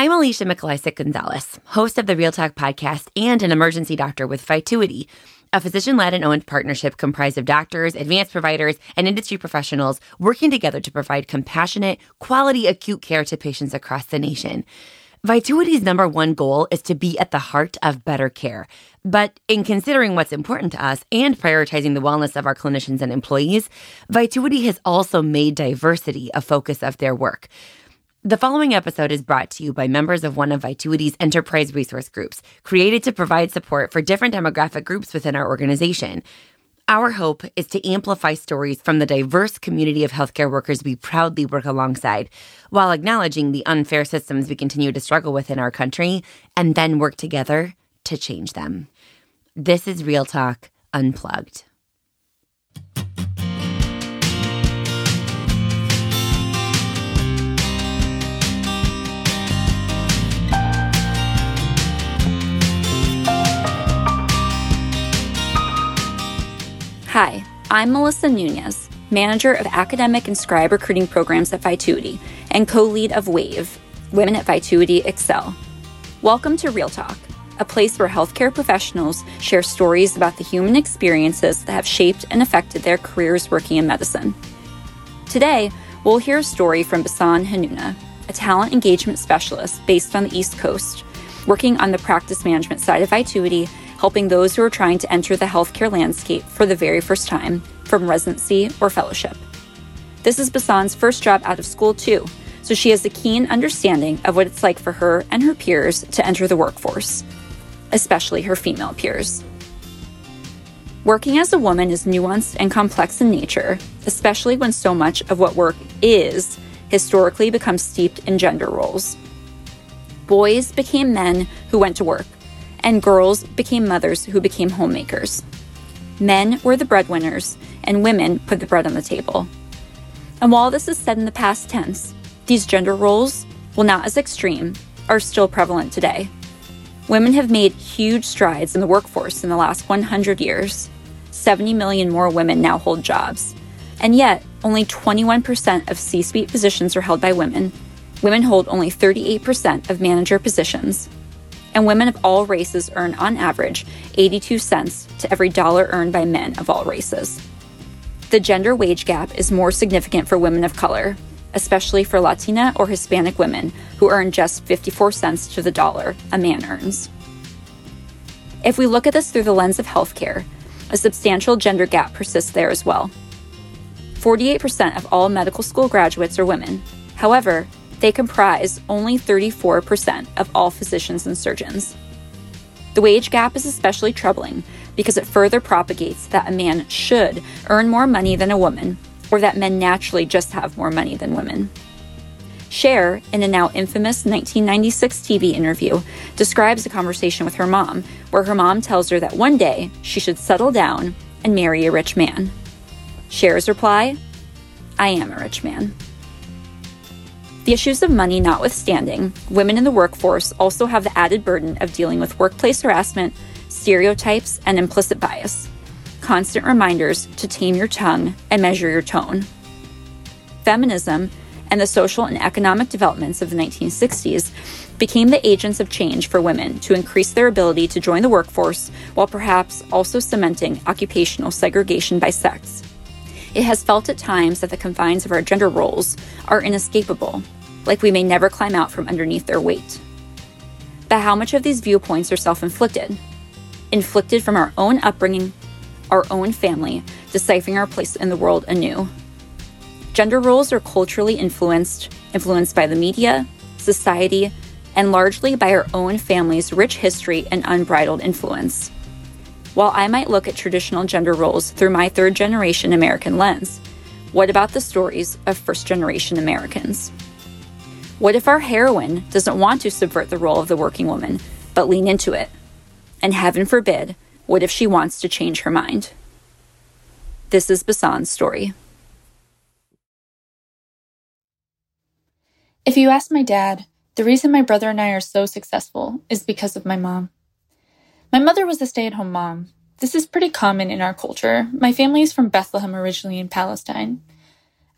I'm Alicia Mikolaycik Gonzalez, host of the Real Talk podcast and an emergency doctor with Vituity, a physician led and owned partnership comprised of doctors, advanced providers, and industry professionals working together to provide compassionate, quality acute care to patients across the nation. Vituity's number one goal is to be at the heart of better care. But in considering what's important to us and prioritizing the wellness of our clinicians and employees, Vituity has also made diversity a focus of their work. The following episode is brought to you by members of one of Vituity's enterprise resource groups, created to provide support for different demographic groups within our organization. Our hope is to amplify stories from the diverse community of healthcare workers we proudly work alongside, while acknowledging the unfair systems we continue to struggle with in our country, and then work together to change them. This is Real Talk Unplugged. I'm Melissa Nunez, manager of academic and scribe recruiting programs at Vituity and co lead of WAVE, Women at Vituity Excel. Welcome to Real Talk, a place where healthcare professionals share stories about the human experiences that have shaped and affected their careers working in medicine. Today, we'll hear a story from Basan Hanuna, a talent engagement specialist based on the East Coast, working on the practice management side of Vituity helping those who are trying to enter the healthcare landscape for the very first time from residency or fellowship. This is Basan's first job out of school, too, so she has a keen understanding of what it's like for her and her peers to enter the workforce, especially her female peers. Working as a woman is nuanced and complex in nature, especially when so much of what work is historically becomes steeped in gender roles. Boys became men who went to work, and girls became mothers who became homemakers. Men were the breadwinners, and women put the bread on the table. And while this is said in the past tense, these gender roles, while not as extreme, are still prevalent today. Women have made huge strides in the workforce in the last 100 years. 70 million more women now hold jobs. And yet, only 21% of C suite positions are held by women. Women hold only 38% of manager positions, and women of all races earn on average 82 cents to every dollar earned by men of all races. The gender wage gap is more significant for women of color, especially for Latina or Hispanic women who earn just 54 cents to the dollar a man earns. If we look at this through the lens of healthcare, a substantial gender gap persists there as well. 48% of all medical school graduates are women. However, they comprise only 34% of all physicians and surgeons. The wage gap is especially troubling because it further propagates that a man should earn more money than a woman, or that men naturally just have more money than women. Cher, in a now infamous 1996 TV interview, describes a conversation with her mom where her mom tells her that one day she should settle down and marry a rich man. Cher's reply I am a rich man. The issues of money notwithstanding, women in the workforce also have the added burden of dealing with workplace harassment, stereotypes, and implicit bias. Constant reminders to tame your tongue and measure your tone. Feminism and the social and economic developments of the 1960s became the agents of change for women to increase their ability to join the workforce while perhaps also cementing occupational segregation by sex. It has felt at times that the confines of our gender roles are inescapable like we may never climb out from underneath their weight. But how much of these viewpoints are self inflicted? Inflicted from our own upbringing, our own family, deciphering our place in the world anew. Gender roles are culturally influenced, influenced by the media, society, and largely by our own family's rich history and unbridled influence. While I might look at traditional gender roles through my third generation American lens, what about the stories of first generation Americans? What if our heroine doesn't want to subvert the role of the working woman, but lean into it? And heaven forbid, what if she wants to change her mind? This is Basan's story. If you ask my dad, the reason my brother and I are so successful is because of my mom. My mother was a stay at home mom. This is pretty common in our culture. My family is from Bethlehem, originally in Palestine.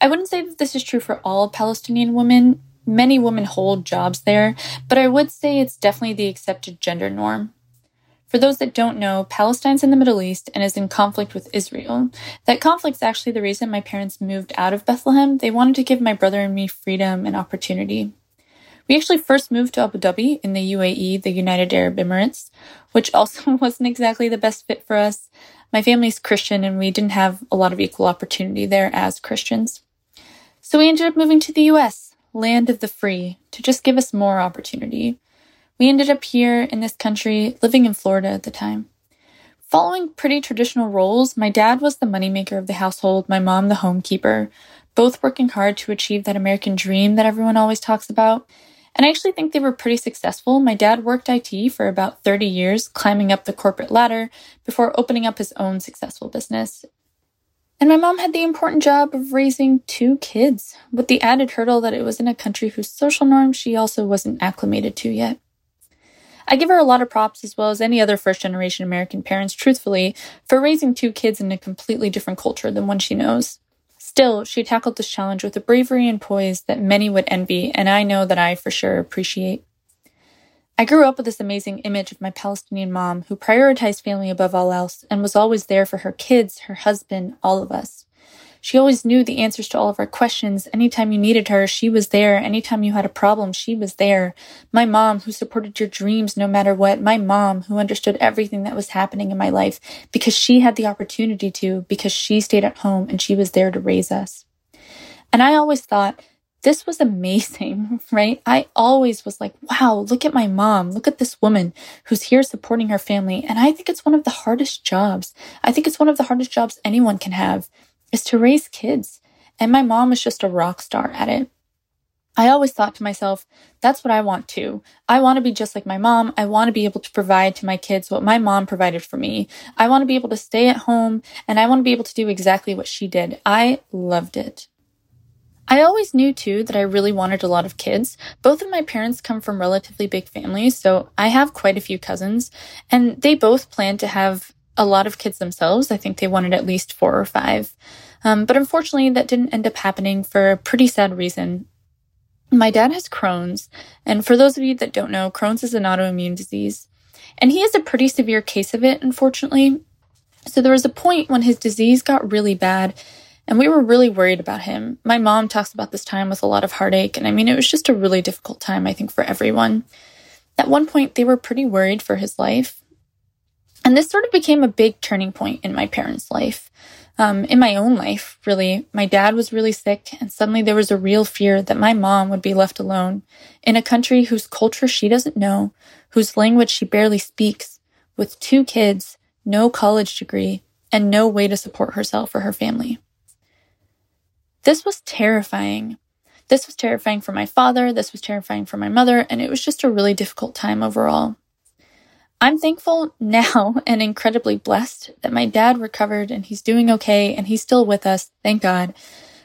I wouldn't say that this is true for all Palestinian women, Many women hold jobs there, but I would say it's definitely the accepted gender norm. For those that don't know, Palestine's in the Middle East and is in conflict with Israel. That conflict's actually the reason my parents moved out of Bethlehem. They wanted to give my brother and me freedom and opportunity. We actually first moved to Abu Dhabi in the UAE, the United Arab Emirates, which also wasn't exactly the best fit for us. My family's Christian and we didn't have a lot of equal opportunity there as Christians. So we ended up moving to the US, land of the free, to just give us more opportunity. We ended up here in this country, living in Florida at the time. Following pretty traditional roles, my dad was the moneymaker of the household, my mom the homekeeper, both working hard to achieve that American dream that everyone always talks about. And I actually think they were pretty successful. My dad worked IT for about 30 years, climbing up the corporate ladder before opening up his own successful business. And my mom had the important job of raising two kids, with the added hurdle that it was in a country whose social norms she also wasn't acclimated to yet. I give her a lot of props as well as any other first generation American parents, truthfully, for raising two kids in a completely different culture than one she knows. Still, she tackled this challenge with a bravery and poise that many would envy, and I know that I for sure appreciate. I grew up with this amazing image of my Palestinian mom who prioritized family above all else and was always there for her kids, her husband, all of us. She always knew the answers to all of our questions. Anytime you needed her, she was there. Anytime you had a problem, she was there. My mom, who supported your dreams no matter what. My mom, who understood everything that was happening in my life because she had the opportunity to, because she stayed at home and she was there to raise us. And I always thought, this was amazing, right? I always was like, wow, look at my mom. Look at this woman who's here supporting her family. And I think it's one of the hardest jobs. I think it's one of the hardest jobs anyone can have is to raise kids. And my mom was just a rock star at it. I always thought to myself, that's what I want to. I want to be just like my mom. I want to be able to provide to my kids what my mom provided for me. I want to be able to stay at home and I want to be able to do exactly what she did. I loved it. I always knew too that I really wanted a lot of kids. Both of my parents come from relatively big families, so I have quite a few cousins, and they both plan to have a lot of kids themselves. I think they wanted at least four or five. Um, but unfortunately, that didn't end up happening for a pretty sad reason. My dad has Crohn's, and for those of you that don't know, Crohn's is an autoimmune disease. And he has a pretty severe case of it, unfortunately. So there was a point when his disease got really bad, and we were really worried about him. My mom talks about this time with a lot of heartache, and I mean, it was just a really difficult time, I think, for everyone. At one point, they were pretty worried for his life. And this sort of became a big turning point in my parents' life. Um, in my own life, really. My dad was really sick, and suddenly there was a real fear that my mom would be left alone in a country whose culture she doesn't know, whose language she barely speaks, with two kids, no college degree, and no way to support herself or her family. This was terrifying. This was terrifying for my father, this was terrifying for my mother, and it was just a really difficult time overall. I'm thankful now and incredibly blessed that my dad recovered and he's doing okay and he's still with us, thank God.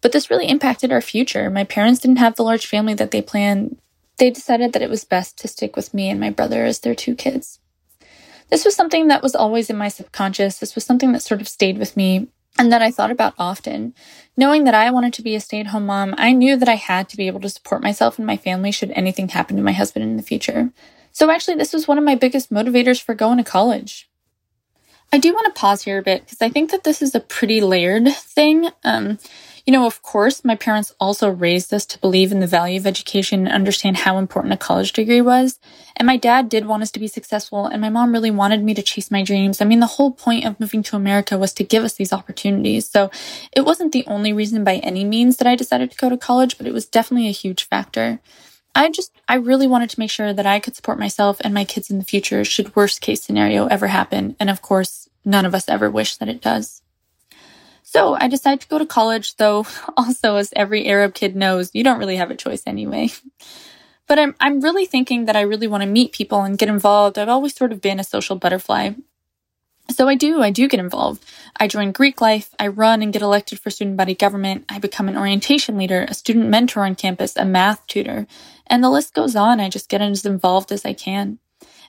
But this really impacted our future. My parents didn't have the large family that they planned. They decided that it was best to stick with me and my brother as their two kids. This was something that was always in my subconscious. This was something that sort of stayed with me and that I thought about often. Knowing that I wanted to be a stay at home mom, I knew that I had to be able to support myself and my family should anything happen to my husband in the future. So actually, this was one of my biggest motivators for going to college. I do want to pause here a bit because I think that this is a pretty layered thing. Um, you know, of course, my parents also raised us to believe in the value of education and understand how important a college degree was. And my dad did want us to be successful, and my mom really wanted me to chase my dreams. I mean, the whole point of moving to America was to give us these opportunities. So it wasn't the only reason by any means that I decided to go to college, but it was definitely a huge factor. I just, I really wanted to make sure that I could support myself and my kids in the future should worst case scenario ever happen. And of course, none of us ever wish that it does. So I decided to go to college, though also as every Arab kid knows, you don't really have a choice anyway. But I'm, I'm really thinking that I really want to meet people and get involved. I've always sort of been a social butterfly. So I do, I do get involved. I join Greek life, I run and get elected for student body government, I become an orientation leader, a student mentor on campus, a math tutor, and the list goes on. I just get as involved as I can.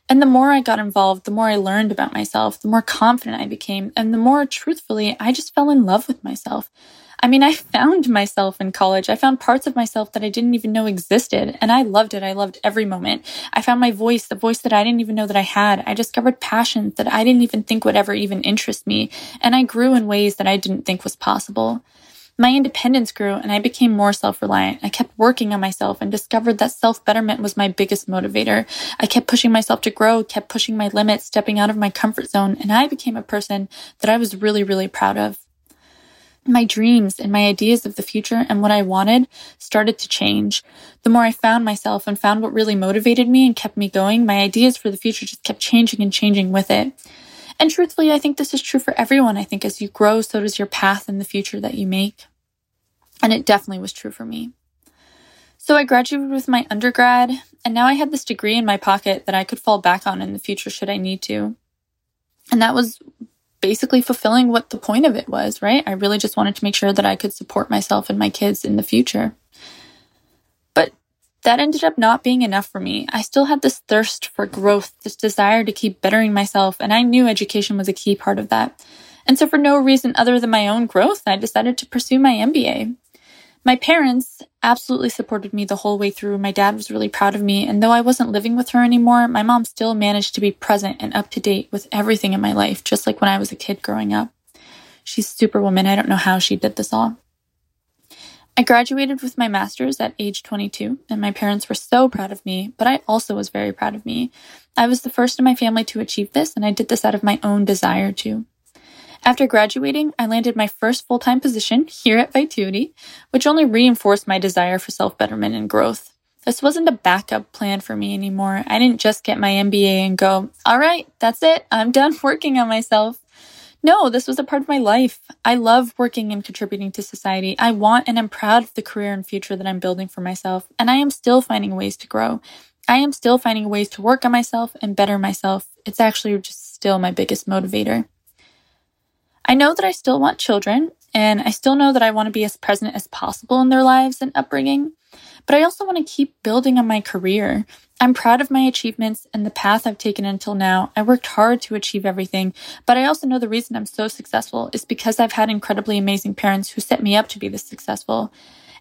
And the more I got involved, the more I learned about myself, the more confident I became, and the more truthfully, I just fell in love with myself. I mean, I found myself in college. I found parts of myself that I didn't even know existed, and I loved it. I loved every moment. I found my voice, the voice that I didn't even know that I had. I discovered passions that I didn't even think would ever even interest me, and I grew in ways that I didn't think was possible. My independence grew and I became more self reliant. I kept working on myself and discovered that self betterment was my biggest motivator. I kept pushing myself to grow, kept pushing my limits, stepping out of my comfort zone, and I became a person that I was really, really proud of. My dreams and my ideas of the future and what I wanted started to change. The more I found myself and found what really motivated me and kept me going, my ideas for the future just kept changing and changing with it. And truthfully, I think this is true for everyone. I think as you grow, so does your path in the future that you make. And it definitely was true for me. So I graduated with my undergrad, and now I had this degree in my pocket that I could fall back on in the future should I need to. And that was basically fulfilling what the point of it was, right? I really just wanted to make sure that I could support myself and my kids in the future. But that ended up not being enough for me. I still had this thirst for growth, this desire to keep bettering myself, and I knew education was a key part of that. And so, for no reason other than my own growth, I decided to pursue my MBA. My parents absolutely supported me the whole way through. My dad was really proud of me. And though I wasn't living with her anymore, my mom still managed to be present and up to date with everything in my life, just like when I was a kid growing up. She's superwoman. I don't know how she did this all. I graduated with my master's at age 22, and my parents were so proud of me, but I also was very proud of me. I was the first in my family to achieve this, and I did this out of my own desire to. After graduating, I landed my first full time position here at Vituity, which only reinforced my desire for self betterment and growth. This wasn't a backup plan for me anymore. I didn't just get my MBA and go, all right, that's it. I'm done working on myself. No, this was a part of my life. I love working and contributing to society. I want and am proud of the career and future that I'm building for myself, and I am still finding ways to grow. I am still finding ways to work on myself and better myself. It's actually just still my biggest motivator. I know that I still want children, and I still know that I want to be as present as possible in their lives and upbringing, but I also want to keep building on my career. I'm proud of my achievements and the path I've taken until now. I worked hard to achieve everything, but I also know the reason I'm so successful is because I've had incredibly amazing parents who set me up to be this successful.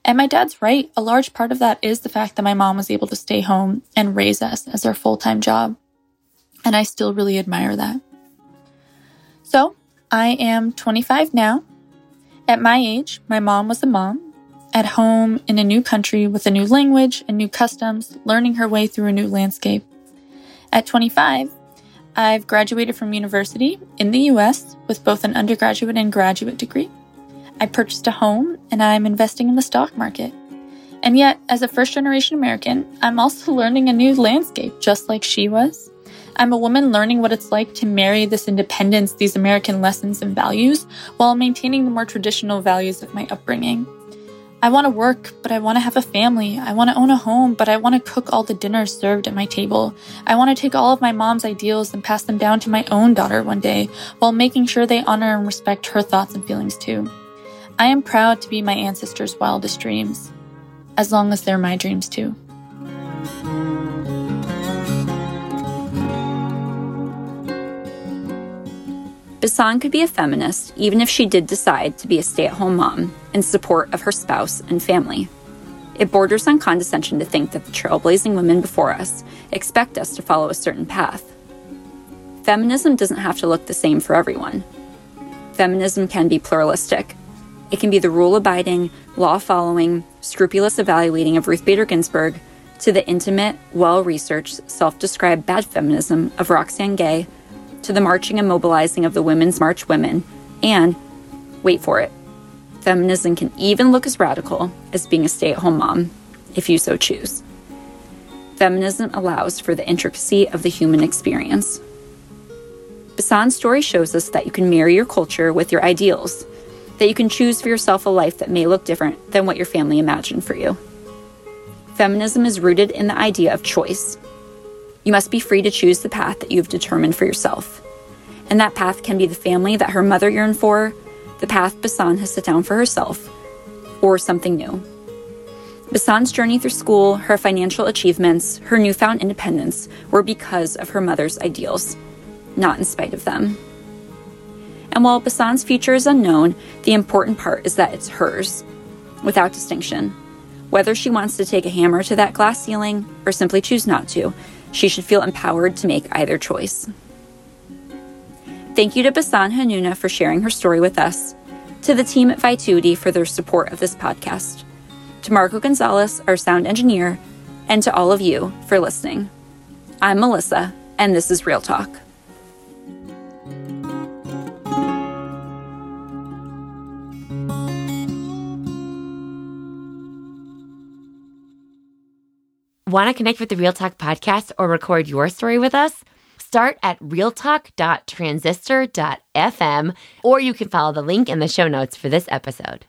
And my dad's right. A large part of that is the fact that my mom was able to stay home and raise us as our full time job. And I still really admire that. So I am 25 now. At my age, my mom was a mom, at home in a new country with a new language and new customs, learning her way through a new landscape. At 25, I've graduated from university in the US with both an undergraduate and graduate degree. I purchased a home and I'm investing in the stock market. And yet, as a first generation American, I'm also learning a new landscape just like she was. I'm a woman learning what it's like to marry this independence, these American lessons and values, while maintaining the more traditional values of my upbringing. I want to work, but I want to have a family. I want to own a home, but I want to cook all the dinners served at my table. I want to take all of my mom's ideals and pass them down to my own daughter one day, while making sure they honor and respect her thoughts and feelings too. I am proud to be my ancestors' wildest dreams, as long as they're my dreams too. Basan could be a feminist even if she did decide to be a stay at home mom in support of her spouse and family. It borders on condescension to think that the trailblazing women before us expect us to follow a certain path. Feminism doesn't have to look the same for everyone. Feminism can be pluralistic. It can be the rule abiding, law following, scrupulous evaluating of Ruth Bader Ginsburg to the intimate, well researched, self described bad feminism of Roxane Gay to the marching and mobilizing of the Women's March women, and, wait for it, feminism can even look as radical as being a stay at home mom, if you so choose. Feminism allows for the intricacy of the human experience. Basan's story shows us that you can marry your culture with your ideals, that you can choose for yourself a life that may look different than what your family imagined for you. Feminism is rooted in the idea of choice, you must be free to choose the path that you've determined for yourself. And that path can be the family that her mother yearned for, the path Basan has set down for herself, or something new. Basan's journey through school, her financial achievements, her newfound independence were because of her mother's ideals, not in spite of them. And while Basan's future is unknown, the important part is that it's hers, without distinction. Whether she wants to take a hammer to that glass ceiling or simply choose not to, she should feel empowered to make either choice. Thank you to Basan Hanuna for sharing her story with us, to the team at Vituity for their support of this podcast, to Marco Gonzalez, our sound engineer, and to all of you for listening. I'm Melissa, and this is Real Talk. Want to connect with the Real Talk podcast or record your story with us? Start at realtalk.transistor.fm or you can follow the link in the show notes for this episode.